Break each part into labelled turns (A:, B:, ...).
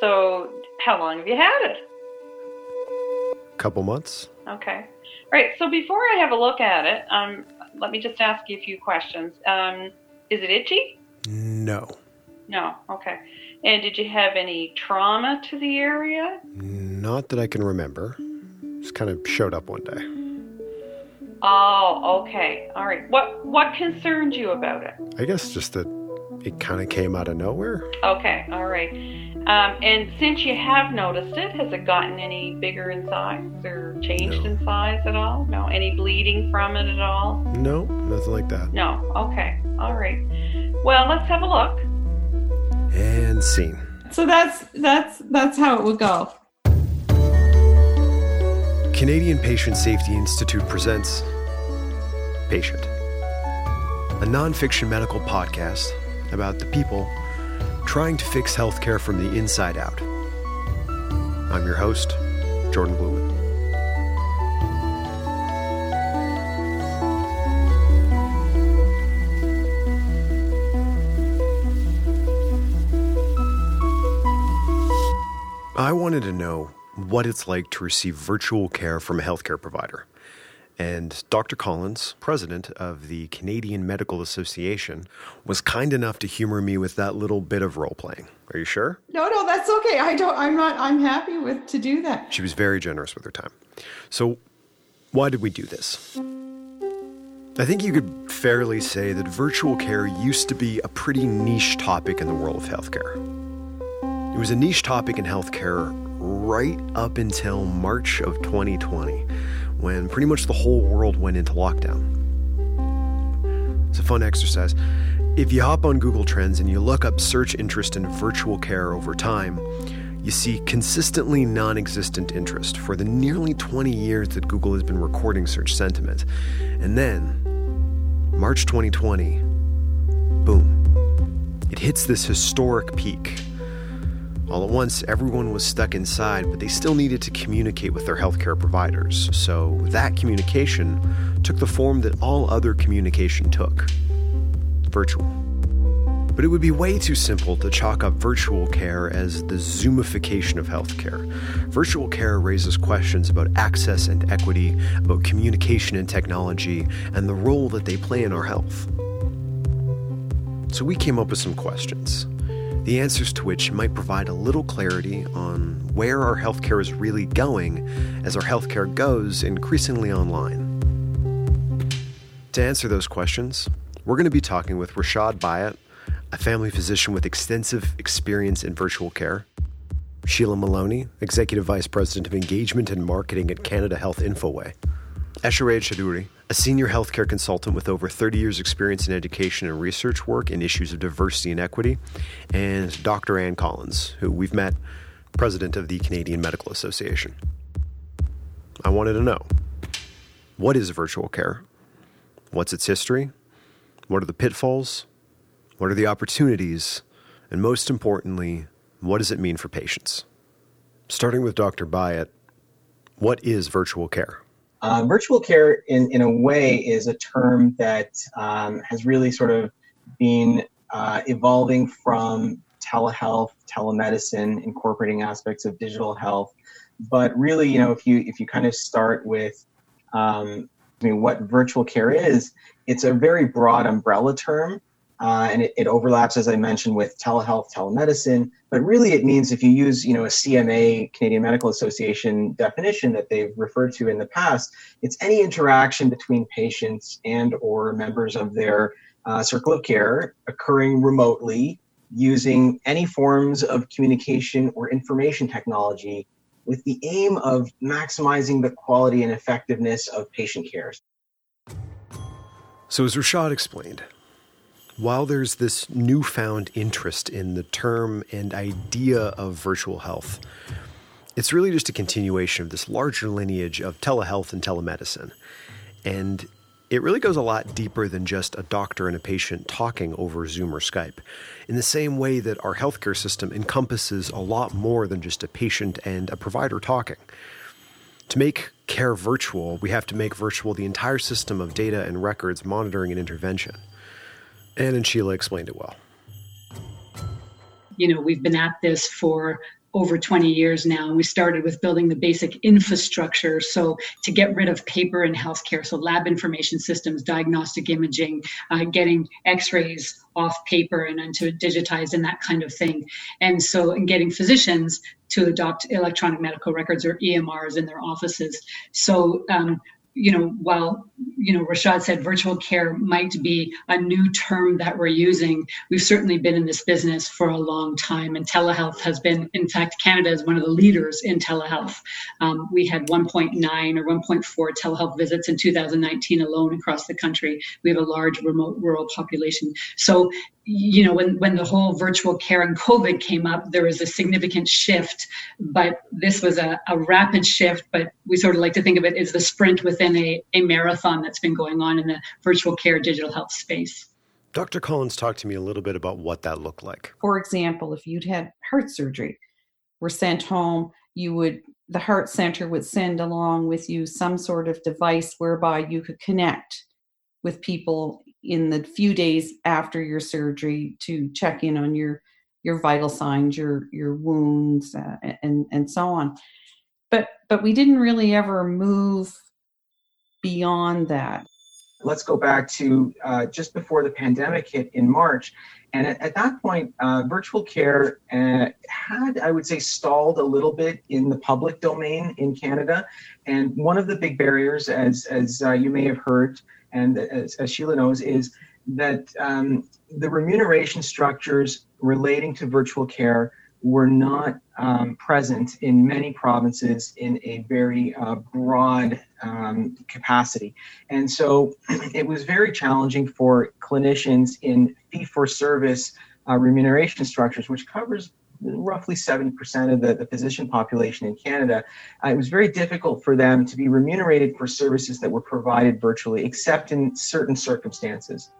A: So, how long have you had it?
B: Couple months.
A: Okay. All right. So before I have a look at it, um, let me just ask you a few questions. Um, is it itchy?
B: No.
A: No. Okay. And did you have any trauma to the area?
B: Not that I can remember. Just kind of showed up one day.
A: Oh, okay. All right. What what concerned you about it?
B: I guess just that it kind of came out of nowhere.
A: Okay. All right. Um, and since you have noticed it, has it gotten any bigger in size or changed
B: No.
A: in size at all? No. Any bleeding from it at all?
B: No, nothing like that.
A: No. Okay. All right. Well, let's have a look.
B: And scene.
C: So that's that's that's how it would go.
B: Canadian Patient Safety Institute presents Patient, a nonfiction medical podcast about the people trying to fix healthcare from the inside out. I'm your host, Jordan Blumen. I wanted to know what it's like to receive virtual care from a healthcare provider. And Dr. Collins, president of the Canadian Medical Association, was kind enough to humor me with that little bit of role playing. Are you sure?
C: No, no, that's okay. I don't. I'm not. I'm happy with to do that.
B: She was very generous with her time. So, why did we do this? I think you could fairly say that virtual care used to be a pretty niche topic in the world of healthcare. It was a niche topic in healthcare right up until March of 2020, when pretty much the whole world went into lockdown. It's a fun exercise. If you hop on Google Trends and you look up search interest in virtual care over time, you see consistently non existent interest for the nearly 20 years that Google has been recording search sentiment. And then, March 2020, boom, it hits this historic peak. All at once, everyone was stuck inside, but they still needed to communicate with their healthcare providers. So that communication took the form that all other communication took virtual. But it would be way too simple to chalk up virtual care as the Zoomification of healthcare. Virtual care raises questions about access and equity, about communication and technology, and the role that they play in our health. So we came up with some questions, the answers to which might provide a little clarity on where our healthcare is really going as our healthcare goes increasingly online. To answer those questions, we're going to be talking with Rashad Bhyat, a family physician with extensive experience in virtual care, Shelagh Maloney, Executive Vice President of Engagement and Marketing at Canada Health Infoway, Aisha Chowdhury, a senior healthcare consultant with over 30 years' experience in education and research work in issues of diversity and equity, and Dr. Ann Collins, who we've met, President of the Canadian Medical Association. I wanted to know what is virtual care? What's its history? What are the pitfalls? What are the opportunities? And most importantly, what does it mean for patients? Starting with Dr. Bhyat, what is virtual care?
D: Uh, virtual care, in, in a way, is a term that um, has really sort of been uh, evolving from telehealth, telemedicine, incorporating aspects of digital health. But really, you know, if you if you kind of start with, um, I mean, what virtual care is, it's a very broad umbrella term, uh, and it, it overlaps, as I mentioned, with telehealth, telemedicine. But really, it means if you use, you know, a CMA, Canadian Medical Association definition that they've referred to in the past, it's any interaction between patients and or members of their uh, circle of care occurring remotely using any forms of communication or information technology with the aim of maximizing the quality and effectiveness of patient care.
B: So, as Rashad explained, while there's this newfound interest in the term and idea of virtual health, it's really just a continuation of this larger lineage of telehealth and telemedicine. And it really goes a lot deeper than just a doctor and a patient talking over Zoom or Skype, in the same way that our healthcare system encompasses a lot more than just a patient and a provider talking. To make care virtual, we have to make virtual the entire system of data and records, monitoring, and intervention. Ann and Shelagh explained it well.
E: You know, we've been at this for over 20 years now. And we started with building the basic infrastructure. So to get rid of paper in healthcare, so lab information systems, diagnostic imaging, uh, getting x-rays off paper and into digitized and that kind of thing. And so, and getting physicians to adopt electronic medical records or EMRs in their offices. So um, you know, while you know Rashad said virtual care might be a new term that we're using, we've certainly been in this business for a long time, and telehealth has been, in fact, Canada is one of the leaders in telehealth. Um, we had 1.9 or 1.4 telehealth visits in 2019 alone across the country. We have a large remote rural population, so you know, when, when the whole virtual care and COVID came up, there was a significant shift, but this was a, a rapid shift. But we sort of like to think of it as the sprint within a, a marathon that's been going on in the virtual care digital health space.
B: Dr. Collins talked to me a little bit about what that looked like.
C: For example, if you'd had heart surgery, were sent home, you would the heart center would send along with you some sort of device whereby you could connect with people in the few days after your surgery to check in on your your vital signs, your your wounds, uh, and and so on. But but we didn't really ever move beyond that.
D: Let's go back to uh, just before the pandemic hit in March. And at, at that point, uh, virtual care uh, had, I would say, stalled a little bit in the public domain in Canada. And one of the big barriers, as, as uh, you may have heard, and as, as Shelagh knows, is that um, the remuneration structures relating to virtual care were not um, present in many provinces in a very uh, broad um, capacity. And so it was very challenging for clinicians in fee for service uh, remuneration structures, which covers roughly 70% of the, the physician population in Canada, uh, it was very difficult for them to be remunerated for services that were provided virtually, except in certain circumstances.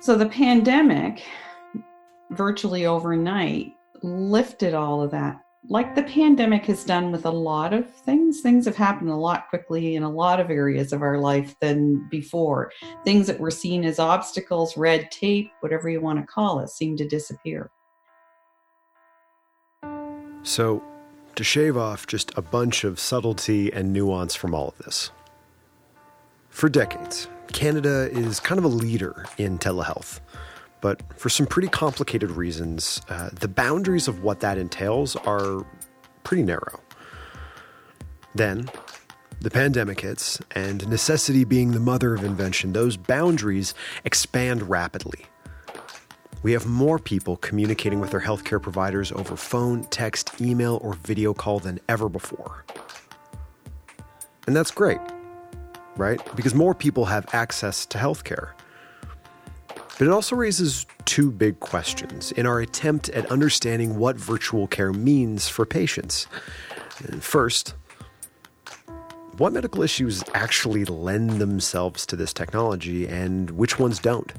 C: So the pandemic, virtually overnight, lifted all of that like the pandemic has done with a lot of things, things have happened a lot quickly in a lot of areas of our life than before. Things that were seen as obstacles, red tape, whatever you want to call it, seem to disappear.
B: So, to shave off just a bunch of subtlety and nuance from all of this. For decades, Canada is kind of a leader in telehealth. But for some pretty complicated reasons, uh, the boundaries of what that entails are pretty narrow. Then, the pandemic hits, and necessity being the mother of invention, those boundaries expand rapidly. We have more people communicating with their healthcare providers over phone, text, email, or video call than ever before. And that's great, right? Because more people have access to healthcare. But it also raises two big questions in our attempt at understanding what virtual care means for patients. First, what medical issues actually lend themselves to this technology and which ones don't?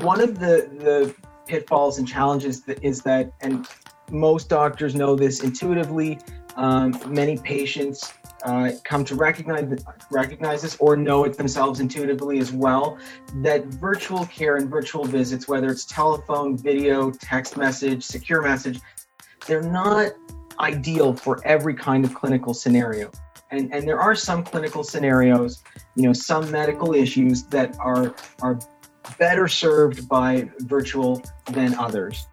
D: One of the, the pitfalls and challenges is that, and most doctors know this intuitively, um, many patients uh, come to recognize recognize this or know it themselves intuitively as well that virtual care and virtual visits whether it's telephone video text message secure message they're not ideal for every kind of clinical scenario. And and there are some clinical scenarios you know some medical issues that are are better served by virtual than others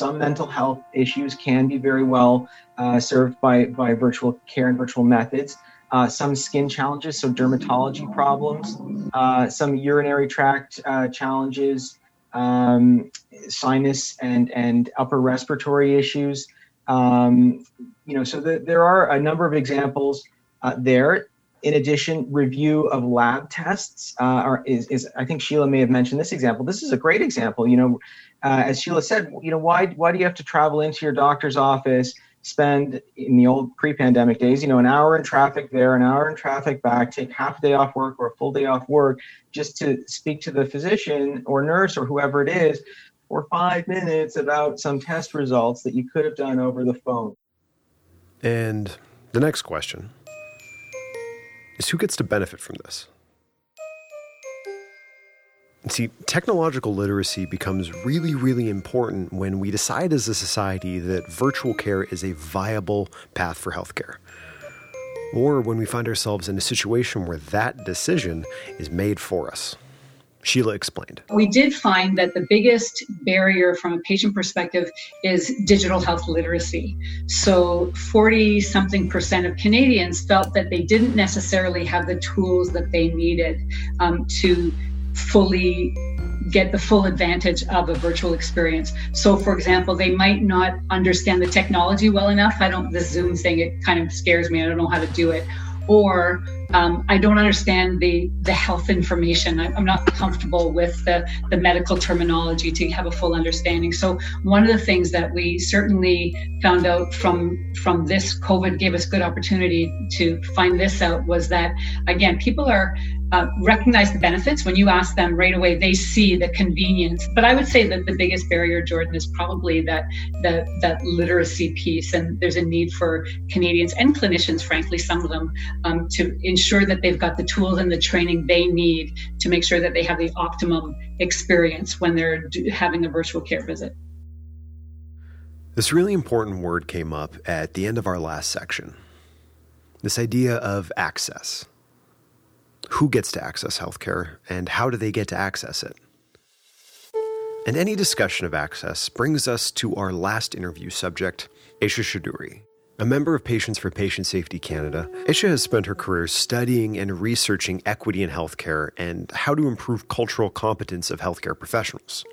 D: some mental health issues can be very well uh, served by, by virtual care and virtual methods. Uh, some skin challenges, so dermatology problems, uh, some urinary tract uh, challenges, um, sinus and, and upper respiratory issues. Um, you know, so the, there are a number of examples uh, there. In addition, review of lab tests uh, is, is, I think Shelagh may have mentioned this example. This is a great example. You know, as Shelagh said, you know, why, why do you have to travel into your doctor's office? spend in the old pre-pandemic days, you know, an hour in traffic there, an hour in traffic back, take half a day off work or a full day off work just to speak to the physician or nurse or whoever it is for five minutes about some test results that you could have done over the phone.
B: And the next question is who gets to benefit from this? See, technological literacy becomes really, really important when we decide as a society that virtual care is a viable path for healthcare. Or when we find ourselves in a situation where that decision is made for us. Shelagh explained.
E: We did find that the biggest barrier from a patient perspective is digital health literacy. So 40 something percent of Canadians felt that they didn't necessarily have the tools that they needed um, to fully get the full advantage of a virtual experience. So, for example, they might not understand the technology well enough. I don't, the Zoom thing, it kind of scares me. I don't know how to do it or um, I don't understand the the health information. I, am not comfortable with the the medical terminology to have a full understanding. So one of the things that we certainly found out from from this COVID gave us good opportunity to find this out was that again people are uh, recognize the benefits. When you ask them right away, they see the convenience. But I would say that the biggest barrier, Jordan, is probably that that that literacy piece. And there's a need for Canadians and clinicians, frankly, some of them, um, to ensure that they've got the tools and the training they need to make sure that they have the optimum experience when they're having a virtual care visit.
B: This really important word came up at the end of our last section. This idea of access who gets to access healthcare and how do they get to access it. And any discussion of access brings us to our last interview subject, Aisha Chowdhury. A member of Patients for Patient Safety Canada, Aisha has spent her career studying and researching equity in healthcare and how to improve cultural competence of healthcare professionals.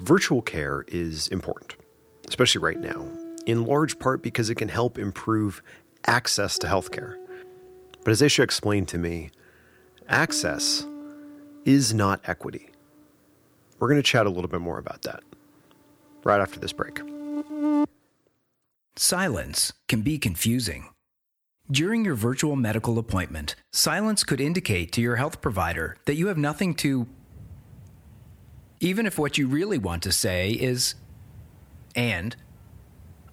B: Virtual care is important, especially right now, in large part because it can help improve access to healthcare. But as Aisha explained to me, access is not equity. We're going to chat a little bit more about that right after this break.
F: Silence can be confusing. During your virtual medical appointment, silence could indicate to your health provider that you have nothing to. Even if what you really want to say is, and.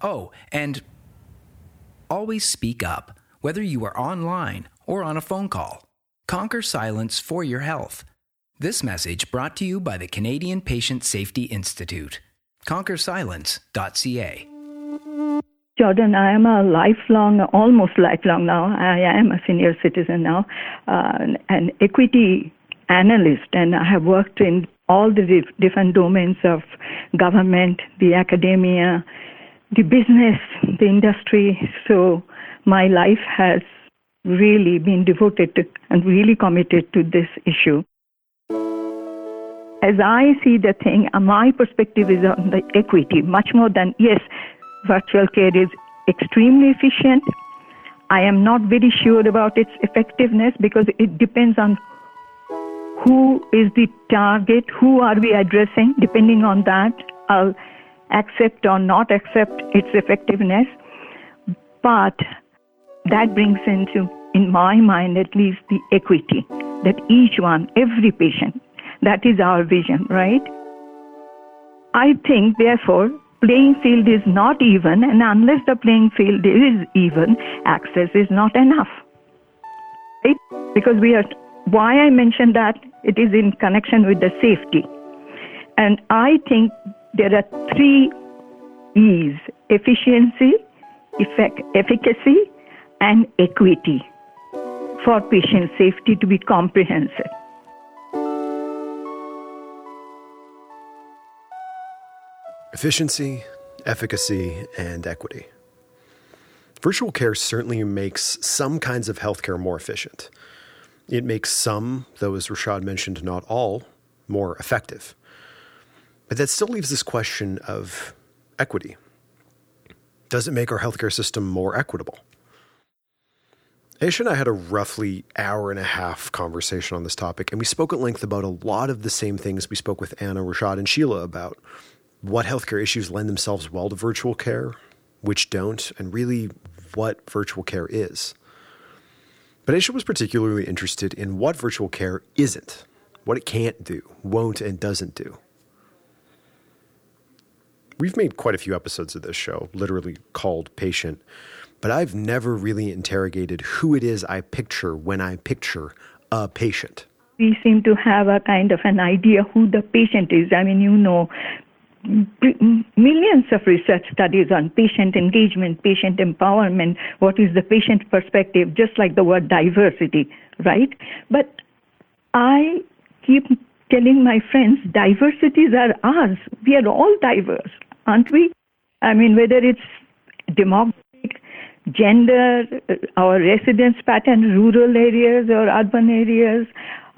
F: Oh, and always speak up, whether you are online or on a phone call. Conquer silence for your health. This message brought to you by the Canadian Patient Safety Institute. ConquerSilence.ca.
G: Jordan, I am a lifelong, almost lifelong now, I am a senior citizen now, uh, an equity analyst, and I have worked in all the dif- different domains of government, the academia, the business, the industry. So my life has really been devoted to and really committed to this issue. As I see the thing, uh, my perspective is on the equity, much more than, yes, virtual care is extremely efficient. I am not very sure about its effectiveness because it depends on who is the target, who are we addressing. Depending on that, I'll accept or not accept its effectiveness. But that brings into, in my mind at least, the equity that each one, every patient, that is our vision, right? I think, therefore, playing field is not even, and unless the playing field is even, access is not enough. Right? Because we are, why I mentioned that, it is in connection with the safety. And I think there are three E's efficiency, effect, efficacy, and equity for patient safety to be comprehensive.
B: Efficiency, efficacy, and equity. Virtual care certainly makes some kinds of healthcare more efficient. It makes some, though as Rashad mentioned, not all, more effective. But that still leaves this question of equity. Does it make our healthcare system more equitable? Aisha and I had a roughly hour and a half conversation on this topic, and we spoke at length about a lot of the same things we spoke with Anna, Rashad, and Shelagh about what healthcare issues lend themselves well to virtual care, which don't, and really what virtual care is. But Aisha was particularly interested in what virtual care isn't, what it can't do, won't, and doesn't do. We've made quite a few episodes of this show, literally called Patient, but I've never really interrogated who it is I picture when I picture a patient.
G: we seem to have a kind of an idea who the patient is. I mean, you know, millions of research studies on patient engagement, patient empowerment, what is the patient perspective, just like the word diversity, right? But I keep telling my friends diversities are ours. We are all diverse, aren't we? I mean, whether it's demographic, gender, our residence pattern, rural areas or urban areas,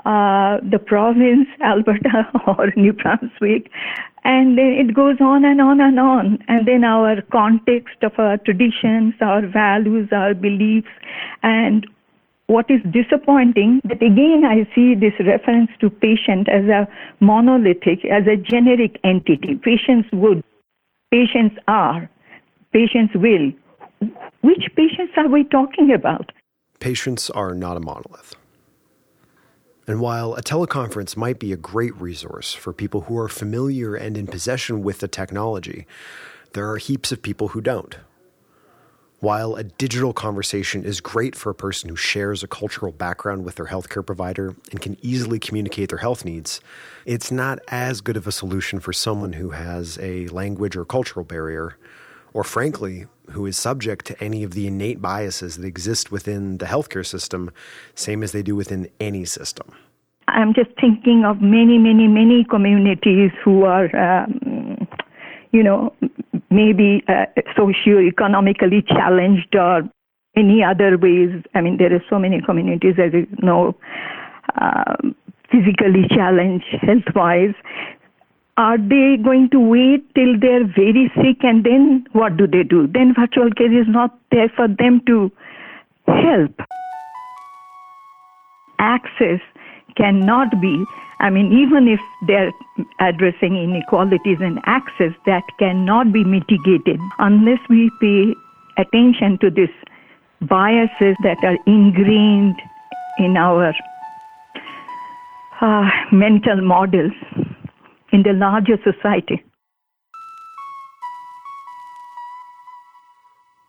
G: uh, the province, Alberta or New Brunswick, and then it goes on and on and on. And then our context of our traditions, our values, our beliefs, and what is disappointing that again I see this reference to patient as a monolithic, as a generic entity. Patients would, patients are, patients will. Which patients are we talking about?
B: Patients are not a monolith. And while a teleconference might be a great resource for people who are familiar and in possession with the technology, there are heaps of people who don't. While a digital conversation is great for a person who shares a cultural background with their healthcare provider and can easily communicate their health needs, it's not as good of a solution for someone who has a language or cultural barrier, or frankly, who is subject to any of the innate biases that exist within the healthcare system, same as they do within any system.
G: I'm just thinking of many, many, many communities who are, um, you know, maybe uh, socio-economically challenged or any other ways. I mean, there are so many communities, as you know, uh, physically challenged health-wise are they going to wait till they're very sick and then what do they do? Then virtual care is not there for them to help. Access cannot be, I mean, even if they're addressing inequalities in access, that cannot be mitigated unless we pay attention to these biases that are ingrained in our uh, mental models in the larger society.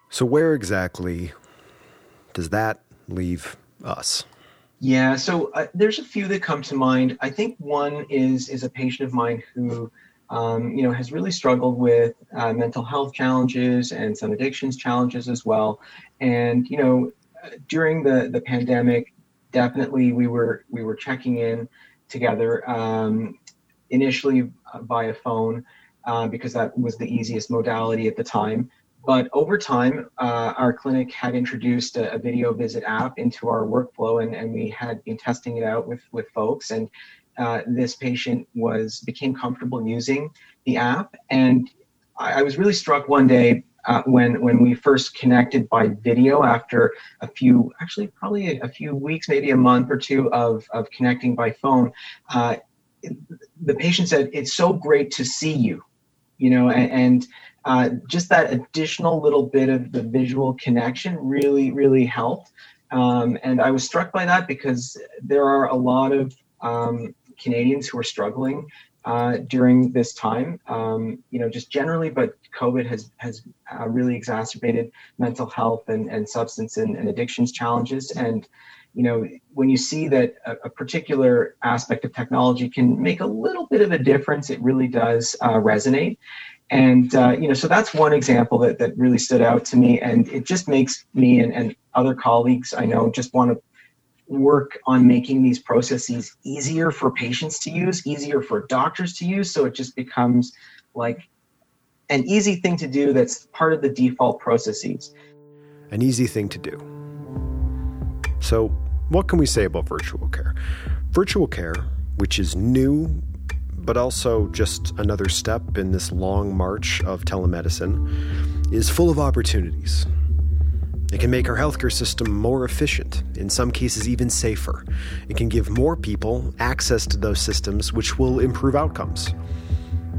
B: So, where exactly does that leave us?
D: Yeah, so uh, there's a few that come to mind. I think one is is a patient of mine who, um, you know, has really struggled with uh, mental health challenges and some addictions challenges as well. And you know, during the the pandemic, definitely we were we were checking in together. Um, initially uh, via phone uh, because that was the easiest modality at the time. But over time, uh, our clinic had introduced a, a, video visit app into our workflow, and, and we had been testing it out with, with folks. And uh, this patient was became comfortable using the app, and I, I was really struck one day uh, when when we first connected by video after a few, actually probably a, a, few weeks, maybe a month or two of of connecting by phone. Uh, the patient said, "It's so great to see you," you know, and, and uh, just that additional little bit of the visual connection really, really helped. Um, and I was struck by that because there are a lot of um, Canadians who are struggling uh, during this time. Um, you know, just generally, but COVID has has uh, really exacerbated mental health and, and substance and, and addictions challenges. And you know, when you see that a, a, particular aspect of technology can make a little bit of a difference, it really does uh, resonate. And, uh, you know, so that's one example that, that really stood out to me. And it just makes me and, and other colleagues I know just want to work on making these processes easier for patients to use, easier for doctors to use. So it just becomes like an easy thing to do that's part of the default processes.
B: An easy thing to do. So, what can we say about virtual care? Virtual care, which is new, but also just another step in this long march of telemedicine, is full of opportunities. It can make our healthcare system more efficient, in some cases, even safer. It can give more people access to those systems, which will improve outcomes.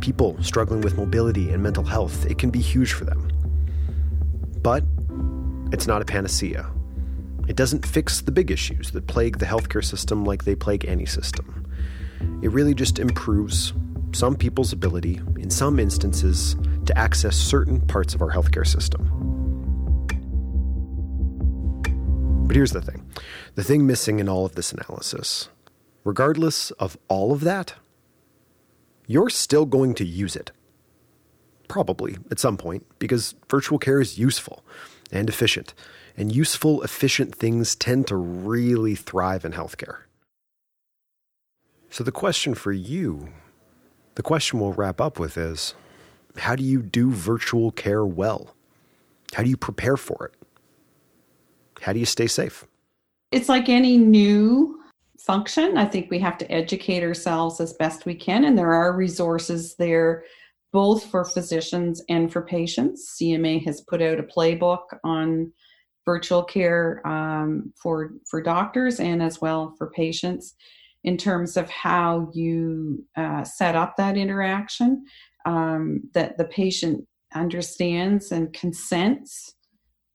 B: People struggling with mobility and mental health, it can be huge for them. But it's not a panacea. It doesn't fix the big issues that plague the healthcare system like they plague any system. It really just improves some people's ability, in some instances, to access certain parts of our healthcare system. But here's the thing the thing missing in all of this analysis regardless of all of that, you're still going to use it. Probably at some point, because virtual care is useful and efficient, and useful, efficient things tend to really thrive in healthcare. So, the question for you, the question we'll wrap up with is how do you do virtual care well? How do you prepare for it? How do you stay safe?
C: It's like any new function. I think we have to educate ourselves as best we can, and there are resources there both for physicians and for patients. CMA has put out a playbook on virtual care um, for for doctors and as well for patients in terms of how you uh, set up that interaction um, that the patient understands and consents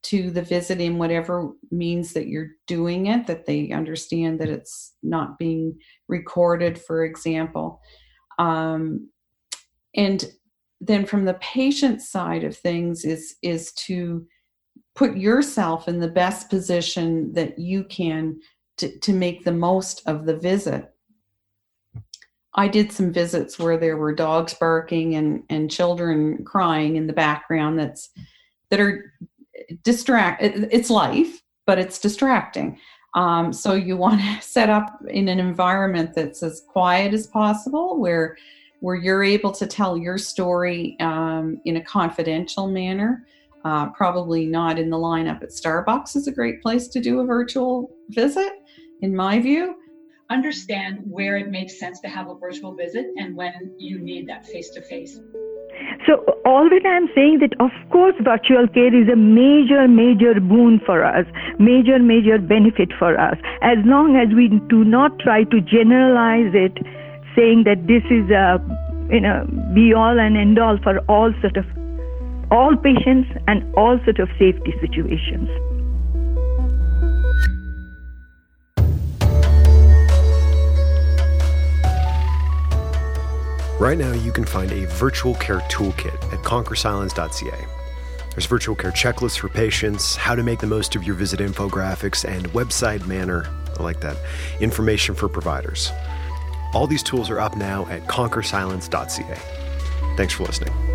C: to the visit in whatever means that you're doing it, that they understand that it's not being recorded, for example. Um, and then from the patient side of things is is to put yourself in the best position that you can to, to make the most of the visit. I did some visits where there were dogs barking and, and children crying in the background that's that are distract it's life but it's distracting. Um, so you want to set up in an environment that's as quiet as possible where where you're able to tell your story um, in a confidential manner uh, probably not in the lineup at starbucks is a great place to do a virtual visit in my view
E: understand where it makes sense to have a virtual visit and when you need that face to face.
G: So, all that I'm saying that, of course, virtual care is a major, major boon for us, major, major benefit for us, as long as we do not try to generalize it, saying that this is a, you know, be all and end all for all sort of, all patients and all sort of safety situations.
B: Right now, you can find a virtual care toolkit at conquersilence.ca. There's virtual care checklists for patients, how to make the most of your visit infographics, and website manner, I like that, information for providers. All these tools are up now at conquersilence.ca. Thanks for listening.